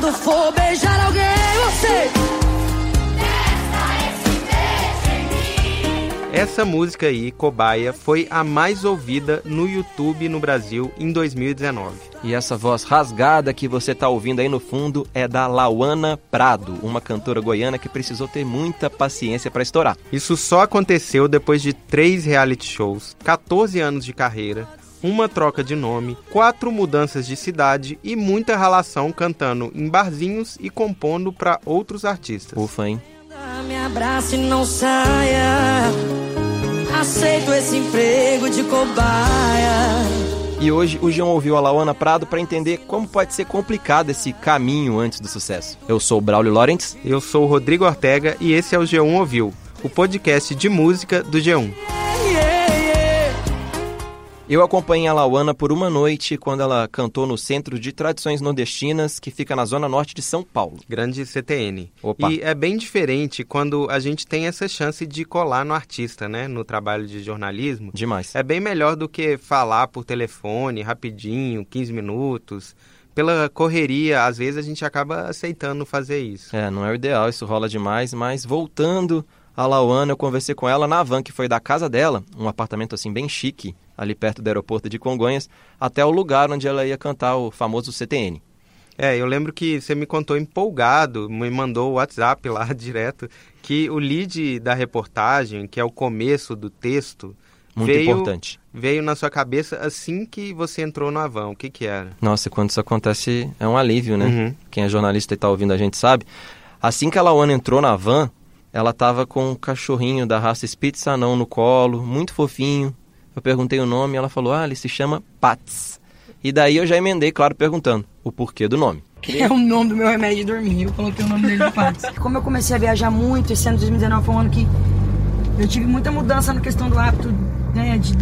quando for beijar alguém, você. Essa música aí, Cobaia, foi a mais ouvida no YouTube no Brasil em 2019. E essa voz rasgada que você está ouvindo aí no fundo é da Lauana Prado, uma cantora goiana que precisou ter muita paciência para estourar. Isso só aconteceu depois de três reality shows, 14 anos de carreira, uma troca de nome, quatro mudanças de cidade e muita relação cantando em barzinhos e compondo para outros artistas. Ufa, hein? Me abraça e não saia. Aceito esse emprego de cobaia. E hoje o João ouviu a Lauana Prado para entender como pode ser complicado esse caminho antes do sucesso. Eu sou o Braulio Lawrence. Eu sou o Rodrigo Ortega e esse é o G1 Ouviu, o podcast de música do G1. Eu acompanhei a Lauana por uma noite quando ela cantou no Centro de Tradições Nordestinas, que fica na zona norte de São Paulo. Grande CTN. Opa. E é bem diferente quando a gente tem essa chance de colar no artista, né? No trabalho de jornalismo. Demais. É bem melhor do que falar por telefone, rapidinho, 15 minutos. Pela correria, às vezes a gente acaba aceitando fazer isso. É, não é o ideal, isso rola demais, mas voltando a Lauana, eu conversei com ela na van que foi da casa dela, um apartamento assim bem chique, ali perto do aeroporto de Congonhas, até o lugar onde ela ia cantar o famoso CTN. É, eu lembro que você me contou empolgado, me mandou o WhatsApp lá direto, que o lead da reportagem, que é o começo do texto, Muito veio, importante. veio na sua cabeça assim que você entrou no Avão. O que que era? Nossa, quando isso acontece é um alívio, né? Uhum. Quem é jornalista e tá ouvindo a gente sabe. Assim que a Lauana entrou na van, ela tava com um cachorrinho da raça Spitz Anão no colo, muito fofinho. Eu perguntei o nome e ela falou, ah, ele se chama Pats. E daí eu já emendei, claro, perguntando o porquê do nome. É o nome do meu remédio de dormir. Eu coloquei o nome dele no Patos. Como eu comecei a viajar muito, esse ano de 2019 foi um ano que eu tive muita mudança na questão do hábito, né, de,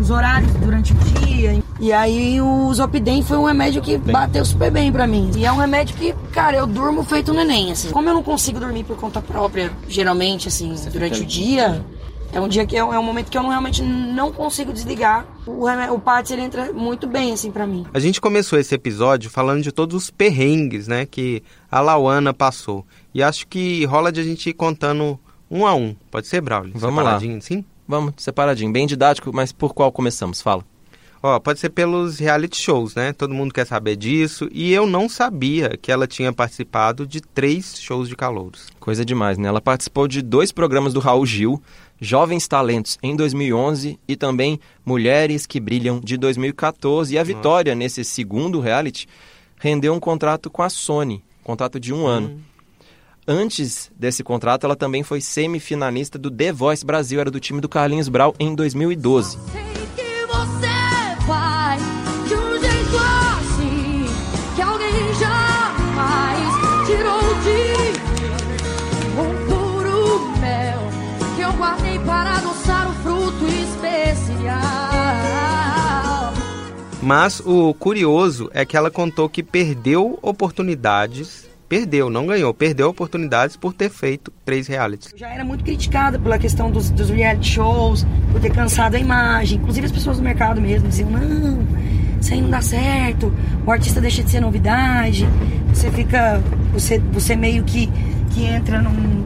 os horários durante o dia. E aí o Zopidem foi um remédio que bateu super bem pra mim. E é um remédio que, cara, eu durmo feito um neném, assim. Como eu não consigo dormir por conta própria, geralmente, assim, durante o dia... É um dia que é um, é um momento que eu não, realmente não consigo desligar. O, o Pats, ele entra muito bem, assim, pra mim. A gente começou esse episódio falando de todos os perrengues, né, que a Lauana passou. E acho que rola de a gente ir contando um a um. Pode ser, Braulio? Vamos lá. Separadinho, Sim? Vamos, separadinho, bem didático, mas por qual começamos? Fala. Ó, pode ser pelos reality shows, né? Todo mundo quer saber disso. E eu não sabia que ela tinha participado de três shows de calouros. Coisa demais, né? Ela participou de dois programas do Raul Gil, Jovens Talentos em 2011 e também Mulheres que Brilham de 2014. E a vitória nesse segundo reality rendeu um contrato com a Sony, contrato de um ano. Antes desse contrato, ela também foi semifinalista do The Voice Brasil, era do time do Carlinhos Brau em 2012. Mas o curioso é que ela contou que perdeu oportunidades. Perdeu, não ganhou. Perdeu oportunidades por ter feito três realities. Eu já era muito criticada pela questão dos, dos reality shows, por ter cansado a imagem. Inclusive as pessoas do mercado mesmo diziam, não, isso aí não dá certo, o artista deixa de ser novidade, você fica. Você, você meio que, que entra num.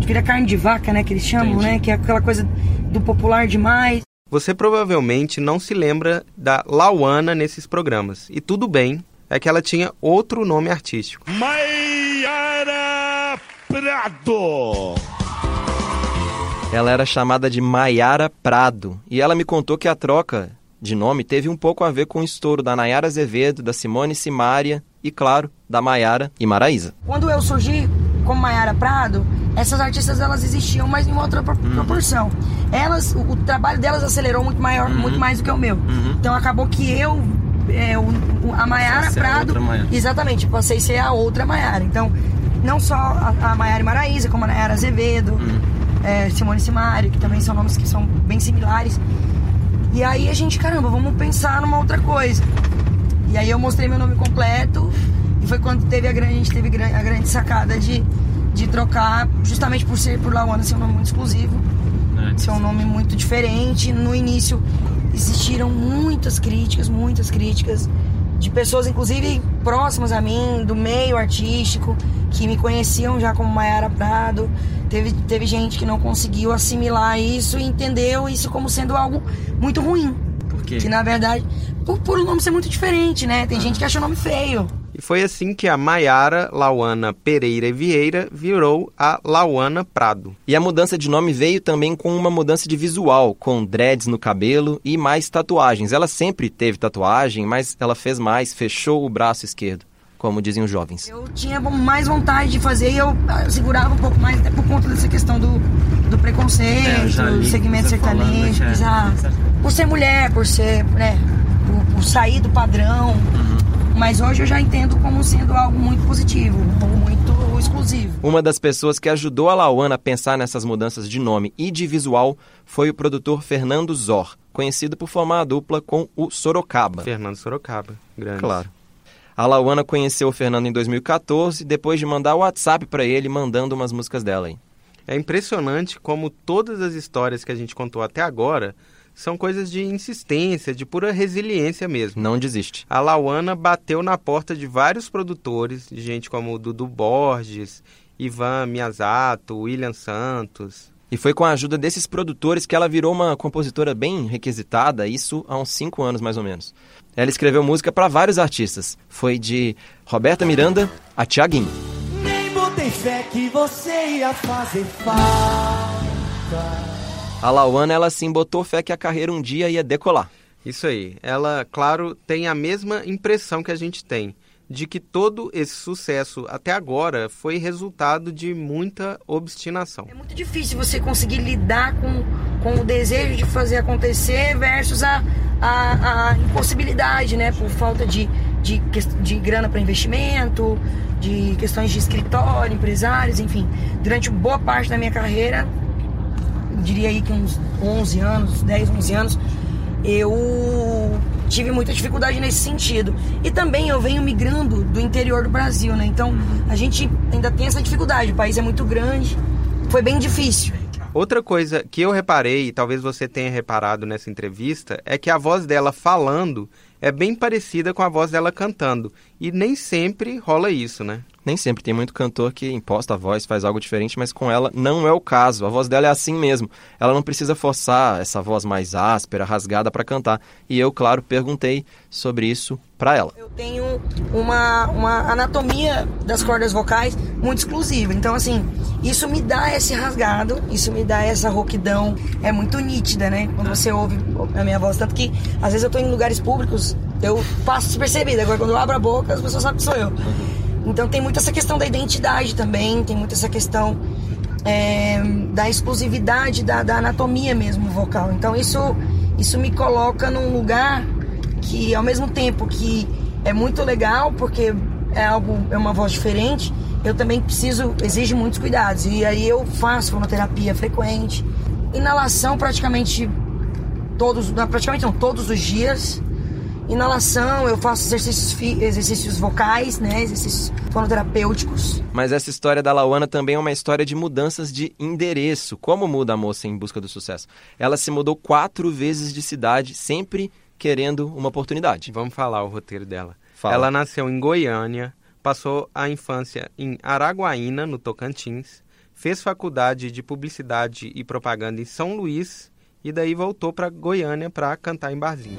vira carne de vaca, né? Que eles chamam, Entendi. né? Que é aquela coisa do popular demais. Você provavelmente não se lembra da Lauana nesses programas. E tudo bem, é que ela tinha outro nome artístico. Maiara Prado. Ela era chamada de Maiara Prado e ela me contou que a troca de nome teve um pouco a ver com o estouro da Nayara Azevedo, da Simone Simaria e, claro, da Maiara e Maraísa. Quando eu surgi como Mayara Prado, essas artistas elas existiam, mas em outra pro- Uhum. proporção. Elas, o, o trabalho delas acelerou muito maior, Uhum. muito mais do que o meu. Então acabou que eu, é, o, o- a Mayara Passei a ser a Prado, outra Maiara. exatamente, passei a ser a outra Mayara. Então, não só a, a Maiara Maraísa, como a Nayara Azevedo, Uhum. é, Simone Simaria, que também são nomes que são bem similares. E aí a gente, caramba, vamos pensar numa outra coisa. E aí eu mostrei meu nome completo foi quando teve a grande, a gente teve a grande sacada de, de trocar, justamente por ser por Lauana ser um nome muito exclusivo, ser um nome muito diferente. No início existiram muitas críticas, muitas críticas. de pessoas, inclusive próximas a mim, do meio artístico, que me conheciam já como Mayara Prado. Teve, teve gente que não conseguiu assimilar isso e entendeu isso como sendo algo muito ruim. Por quê? Que na verdade, por, por o nome ser muito diferente, né? Tem gente que acha o nome feio. E foi assim que a Maiara Lauana Pereira Vieira virou a Lauana Prado. E a mudança de nome veio também com uma mudança de visual, com dreads no cabelo e mais tatuagens. Ela sempre teve tatuagem, mas ela fez mais, fechou o braço esquerdo, como dizem os jovens. Eu tinha mais vontade de fazer e eu ah, segurava um pouco mais, até por conta dessa questão do, do preconceito, É, eu já do segmento você falando, sertanejo. é. exato. Por ser mulher, por ser, né, por, por sair do padrão. Uhum. Mas hoje eu já entendo como sendo algo muito positivo, algo muito exclusivo. Uma das pessoas que ajudou a Lauana a pensar nessas mudanças de nome e de visual foi o produtor Fernando Zor, conhecido por formar a dupla com o Sorocaba. Fernando Sorocaba. Grande. Claro. A Lauana conheceu o Fernando em 2014, depois de mandar o WhatsApp pra ele mandando umas músicas dela aí. É impressionante como todas as histórias que a gente contou até agora são coisas de insistência, de pura resiliência mesmo. Não desiste. A Lauana bateu na porta de vários produtores, de gente como o Dudu Borges, Ivan Miyazato, William Santos. E foi com a ajuda desses produtores que ela virou uma compositora bem requisitada, isso há uns 5 anos mais ou menos. Ela escreveu música para vários artistas. Foi de Roberta Miranda a Tiaguinho. Nem botei fé que você ia fazer falta. A Lauana, ela sim botou fé que a carreira um dia ia decolar. Isso aí. Ela, claro, tem a mesma impressão que a gente tem, de que todo esse sucesso até agora foi resultado de muita obstinação. É muito difícil você conseguir lidar com, com o desejo de fazer acontecer versus a, a, a impossibilidade, né? Por falta de, de, de grana para investimento, de questões de escritório, empresários, enfim. Durante boa parte da minha carreira, diria aí que uns 11 anos, 10, 11 anos, eu tive muita dificuldade nesse sentido. E também eu venho migrando do interior do Brasil, né? Então a gente ainda tem essa dificuldade. O país é muito grande, foi bem difícil. Outra coisa que eu reparei, e talvez você tenha reparado nessa entrevista, é que a voz dela falando é bem parecida com a voz dela cantando. E nem sempre rola isso, né? Nem sempre tem muito cantor que imposta a voz, faz algo diferente, mas com ela não é o caso. A voz dela é assim mesmo. Ela não precisa forçar essa voz mais áspera, rasgada para cantar. E eu, claro, perguntei sobre isso para ela. Eu tenho uma, uma anatomia das cordas vocais muito exclusiva. Então, assim, isso me dá esse rasgado, isso me dá essa rouquidão. É muito nítida, né? Quando você ouve a minha voz. Tanto que, às vezes, eu tô em lugares públicos, eu passo despercebido. Agora, quando eu abro a boca, as pessoas sabem que sou eu. Então, tem muito essa questão da identidade também, tem muito essa questão é, da exclusividade da, da anatomia mesmo vocal. Então, isso, isso me coloca num lugar que ao mesmo tempo que é muito legal porque é algo é uma voz diferente eu também preciso exige muitos cuidados e aí eu faço fonoterapia frequente inalação praticamente todos praticamente não todos os dias inalação eu faço exercícios exercícios vocais né exercícios fonoterapêuticos Mas essa história da Lauana também é uma história de mudanças de endereço. Como muda a moça em busca do sucesso? Ela se mudou quatro vezes de cidade, sempre querendo uma oportunidade. Vamos falar o roteiro dela. Fala. Ela nasceu em Goiânia, passou a infância em Araguaína, no Tocantins, fez faculdade de publicidade e propaganda em São Luís e daí voltou para Goiânia para cantar em barzinho.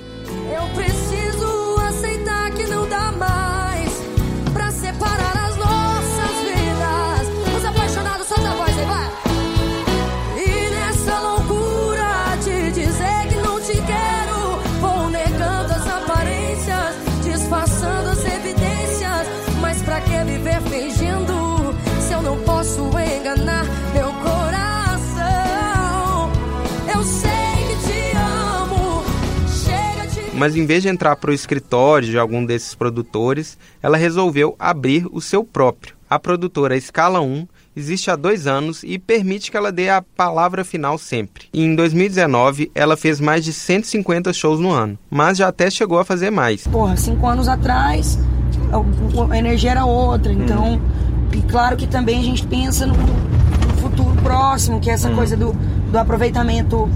Mas em vez de entrar para o escritório de algum desses produtores, ela resolveu abrir o seu próprio. A produtora Escala 1 existe há dois anos e permite que ela dê a palavra final sempre. E em 2019, ela fez mais de 150 shows no ano, mas já até chegou a fazer mais. porra cinco anos atrás a, energia era outra então e claro que também a gente pensa no, no futuro próximo que é essa coisa do, do aproveitamento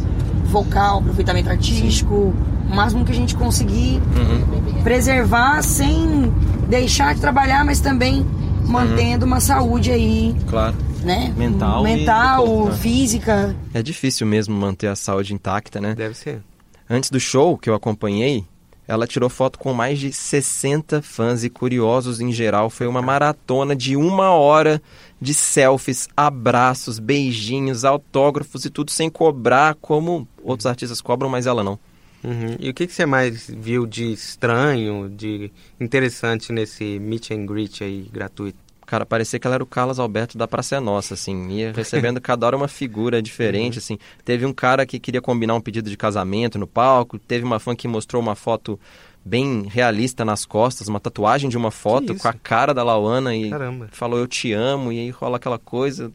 vocal aproveitamento artístico O máximo que a gente conseguir Uhum. preservar sem deixar de trabalhar, mas também mantendo uma saúde aí, Claro. né? Mental e Mental, corpo, né? física. É difícil mesmo manter a saúde intacta, né? Deve ser. Antes do show que eu acompanhei, ela tirou foto com mais de 60 fãs e curiosos em geral. Foi uma maratona de uma hora de selfies, abraços, beijinhos, autógrafos e tudo sem cobrar como outros artistas cobram, mas ela não. Uhum. E o que, que você mais viu de estranho, de interessante nesse meet and greet aí gratuito? Cara, parecia que ela era o Carlos Alberto da Praça é Nossa, assim. Ia recebendo cada hora uma figura diferente, assim. Teve um cara que queria combinar um pedido de casamento no palco. Teve uma fã que mostrou uma foto bem realista nas costas, uma tatuagem de uma foto com a cara da Lauana e Caramba. falou eu te amo e aí rola aquela coisa.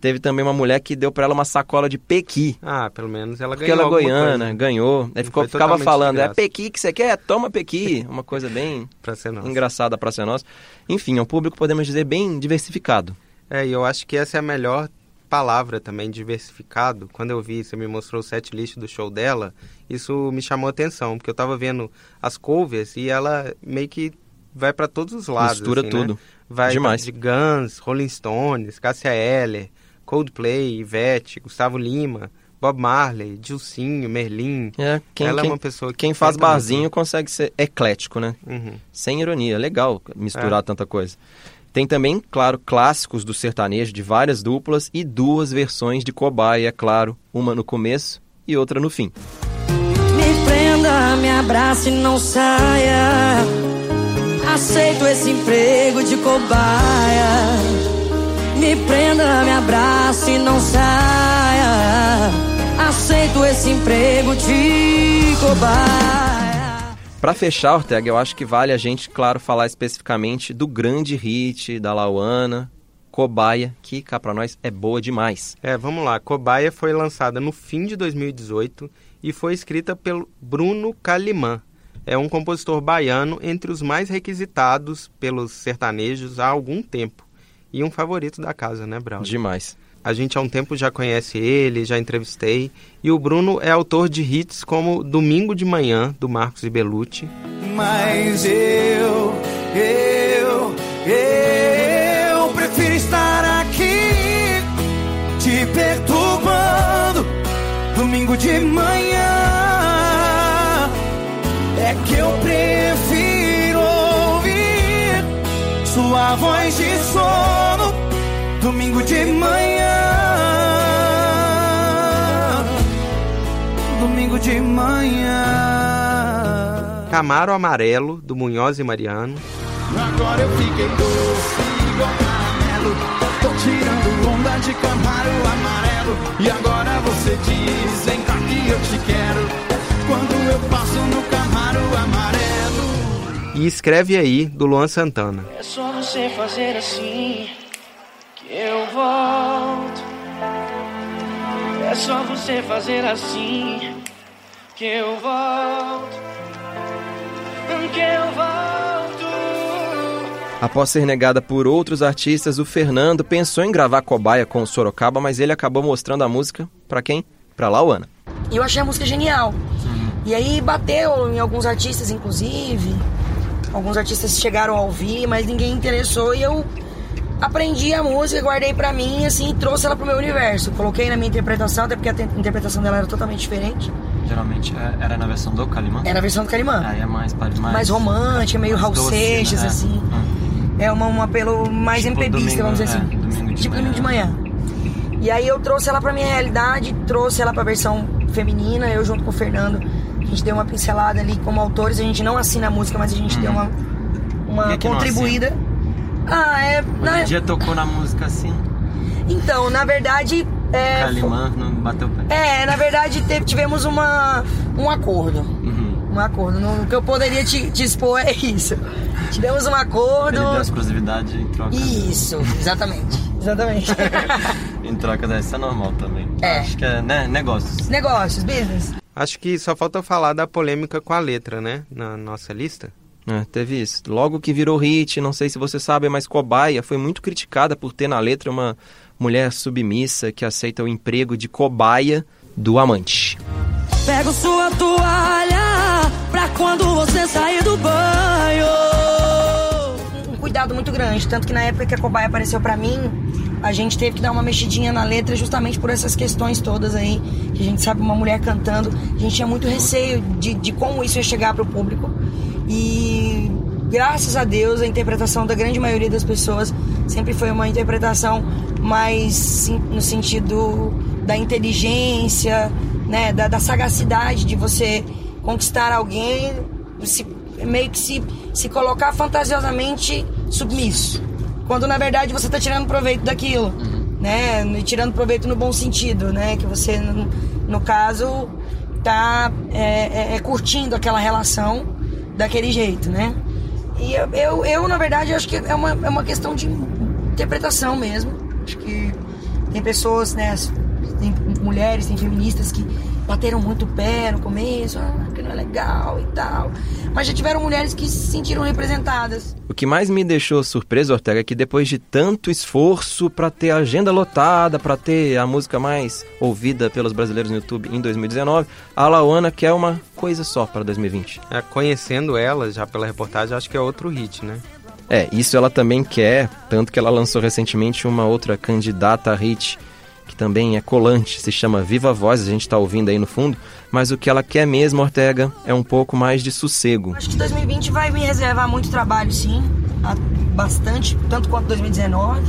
Teve também uma mulher que deu pra ela uma sacola de pequi. Ah, pelo menos ela Porque ganhou ela é alguma goiana, coisa ganhou. Aí ficou, ficava falando, é pequi que você quer? Toma pequi. Uma coisa bem pra ser nossa. engraçada pra ser nossa. Enfim, é um público, podemos dizer, bem diversificado. É, e eu acho que essa é a melhor palavra também, diversificado. Quando eu vi, você me mostrou o set list do show dela, isso me chamou a atenção, porque eu tava vendo as covers e ela meio que vai pra todos os lados. Mistura assim, né? tudo. Vai Demais. de Guns, Rolling Stones, Cássia Eller, Coldplay, Ivete, Gustavo Lima, Bob Marley, Dilcinho, Merlin. É, quem, ela quem, é uma pessoa que quem faz canta muito. barzinho consegue ser eclético, né? Uhum. Sem ironia, legal misturar É. tanta coisa. Tem também, claro, clássicos do sertanejo de várias duplas e duas versões de cobaia, é claro, uma no começo e outra no fim. Me prenda, me abrace e não saia. Aceito esse emprego de cobaia. Me prenda, me abrace e não saia. Aceito esse emprego de cobaia. Pra fechar, Ortega, eu acho que vale a gente, claro, falar especificamente do grande hit da Lauana, Cobaia, que cá pra nós é boa demais. É, vamos lá. Cobaia foi lançada no fim de 2018 e foi escrita pelo Bruno Calimã. É um compositor baiano entre os mais requisitados pelos sertanejos há algum tempo. E um favorito da casa, né, Braulio? Demais. A gente há um tempo já conhece ele, já entrevistei. E o Bruno é autor de hits como Domingo de Manhã, do Marcos e Belucci. Mas eu, eu, eu prefiro estar aqui te perturbando domingo de manhã. Voz de sono domingo de manhã. Domingo de manhã. Camaro Amarelo, do Munhoz e Mariano. Agora eu fiquei doce igual caramelo Tô tirando onda de camaro amarelo E agora você diz, E Escreve Aí, do Luan Santana. É só você fazer assim que eu volto. É só você fazer assim que eu volto. Que eu volto. Após ser negada por outros artistas, o Fernando pensou em gravar Cobaia com o Sorocaba, mas ele acabou mostrando a música pra quem? Pra Lauana. E eu achei a música genial. E aí bateu em alguns artistas, inclusive. Alguns artistas chegaram a ouvir, mas ninguém interessou. E eu aprendi a música, guardei pra mim, assim, e trouxe ela pro meu universo. Coloquei na minha interpretação, até porque a te- interpretação dela era totalmente diferente. Geralmente é- era na versão do Calimã? Era a versão do Carimã. Aí é mais, mais, mais romântica, meio Raul Seixas, né? assim. É uma, um apelo mais Tipo MPBista, vamos dizer assim. é, domingo de tipo manhã. domingo de manhã. E aí eu trouxe ela pra minha realidade, trouxe ela pra versão feminina, eu junto com o Fernando. A gente deu uma pincelada ali como autores, a gente não assina a música, mas a gente deu uma, uma Por que que não contribuída. Ah, é. na- Um dia tocou na música assim, então, na verdade. É, Calimã não bateu pé. é, na verdade teve- tivemos uma, um acordo. Uhum. Um acordo. No- O que eu poderia te, te expor é isso. Tivemos um acordo. Ele deu exclusividade em troca. Isso, exatamente. Exatamente. Em troca dessa é normal também. É. Acho que é, né, negócios. Negócios, business. Acho que só falta falar da polêmica com a letra, né? Na nossa lista. É, teve isso. Logo que virou hit, não sei se você sabe, mas Cobaia foi muito criticada por ter na letra uma mulher submissa que aceita o emprego de cobaia do amante. Pego sua toalha pra quando você sair do banho. Muito grande. Tanto que na época que a cobaia apareceu pra mim, a gente teve que dar uma mexidinha na letra justamente por essas questões todas aí. Que a gente sabe uma mulher cantando. A gente tinha muito receio de, de como isso ia chegar pro público. E graças a Deus a interpretação da grande maioria das pessoas sempre foi uma interpretação mais no sentido da inteligência, né, da, da sagacidade de você conquistar alguém, se, meio que se, se colocar fantasiosamente submisso. Quando na verdade você está tirando proveito daquilo, né? E Tirando proveito no bom sentido, né? Que você, no, no caso, tá é, é, é curtindo aquela relação daquele jeito, né? E eu, eu, eu, na verdade, acho que é uma, é uma questão de interpretação mesmo. Acho que tem pessoas, né? Tem mulheres, tem feministas que bateram muito o pé no começo, ah, que não é legal e tal. Mas já tiveram mulheres que se sentiram representadas. O que mais me deixou surpreso, Ortega, é que depois de tanto esforço pra ter a agenda lotada, pra ter a música mais ouvida pelos brasileiros no YouTube em 2019, a Lauana quer uma coisa só para 2020. É, conhecendo ela, já pela reportagem, acho que é outro hit, né? É, isso ela também quer, tanto que ela lançou recentemente uma outra candidata a hit, que também é colante, se chama Viva Voz, a gente tá ouvindo aí no fundo, mas o que ela quer mesmo, Ortega, é um pouco mais de sossego. Acho que 2020 vai me reservar muito trabalho, sim. Bastante, tanto quanto 2019.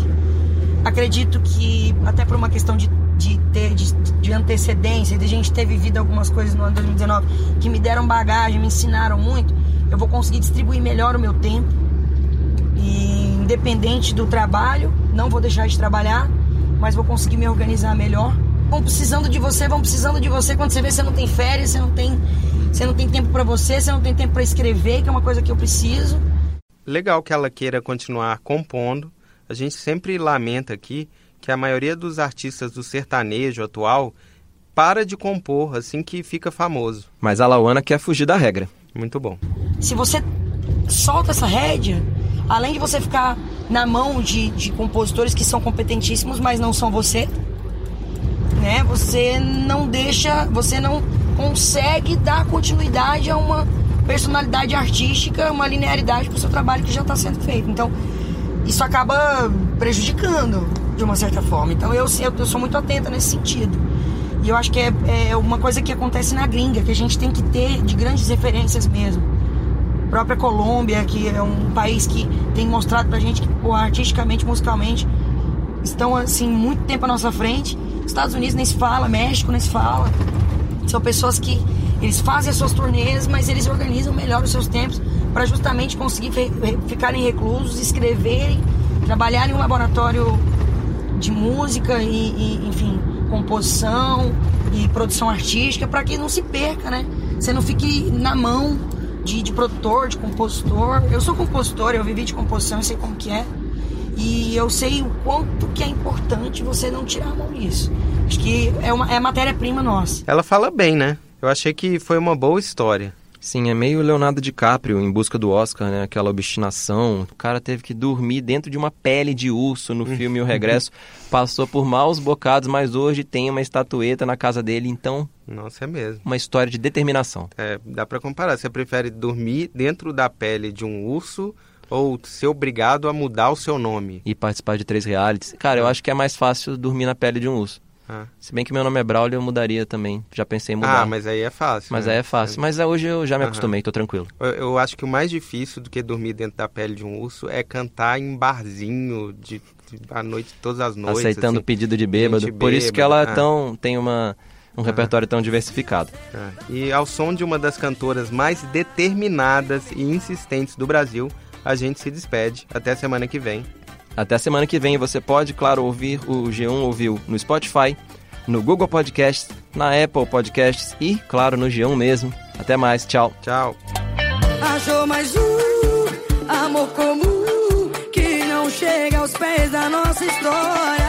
Acredito que, até por uma questão de, de ter de, de antecedência, de a gente ter vivido algumas coisas no ano de 2019 que me deram bagagem, me ensinaram muito, eu vou conseguir distribuir melhor o meu tempo. E independente do trabalho, não vou deixar de trabalhar, mas vou conseguir me organizar melhor. Vão precisando de você, vão precisando de você quando você vê que você não tem férias, você não tem, você não tem tempo pra você, você não tem tempo pra escrever, que é uma coisa que eu preciso. Legal que ela queira continuar compondo. A gente sempre lamenta aqui que a maioria dos artistas do sertanejo atual para de compor assim que fica famoso. Mas a Lauana quer fugir da regra. Muito bom. Se você solta essa rédea, além de você ficar na mão de, de compositores que são competentíssimos, mas não são você, né? Você não deixa, você não consegue dar continuidade a uma personalidade artística, uma linearidade para o seu trabalho que já está sendo feito. Então, isso acaba prejudicando de uma certa forma. Então, eu, eu, eu sou muito atenta nesse sentido. E eu acho que é, é uma coisa que acontece na gringa, que a gente tem que ter de grandes referências mesmo. Própria Colômbia, que é um país que tem mostrado pra gente que, pô, artisticamente, musicalmente, estão assim muito tempo à nossa frente. Estados Unidos nem se fala, México nem se fala. São pessoas que eles fazem as suas turnês, mas eles organizam melhor os seus tempos para justamente conseguir ficarem reclusos, escreverem, trabalharem em um laboratório de música e, e, enfim, composição e produção artística para que não se perca, né? Você não fique na mão de, de produtor, de compositor. Eu sou compositor, eu vivi de composição, eu sei como que é. E eu sei o quanto que é importante você não tirar a mão disso. Acho que é, uma, é matéria-prima nossa. Ela fala bem, né? Eu achei que foi uma boa história. Sim, é meio Leonardo DiCaprio em busca do Oscar, né? Aquela obstinação. O cara teve que dormir dentro de uma pele de urso no filme O Regresso. Passou por maus bocados, mas hoje tem uma estatueta na casa dele. Então, Nossa, é mesmo. uma história de determinação. É, dá pra comparar. Você prefere dormir dentro da pele de um urso ou ser obrigado a mudar o seu nome? E participar de três realities. Cara, eu acho que é mais fácil dormir na pele de um urso. Ah, Se bem que meu nome é Braulio, eu mudaria também. Já pensei em mudar. Ah, mas aí é fácil. Mas né? aí é fácil. Mas é, hoje eu já me Aham. acostumei, tô tranquilo. Eu, eu acho que o mais difícil do que dormir dentro da pele de um urso é cantar em barzinho de, de à noite, todas as noites. Aceitando assim. paido de bêbado. gente Por isso que ela é ah. tão, tem uma, um repertório tão diversificado. É. E ao som de uma das cantoras mais determinadas e insistentes do Brasil, a gente se despede. Até semana que vem. Até semana que vem você pode, claro, ouvir o G1 ouviu no Spotify, no Google Podcasts, na Apple Podcasts e, claro, no G1 mesmo. Até mais, tchau. Tchau. Achou mais um amor comum que não chega aos pés da nossa história.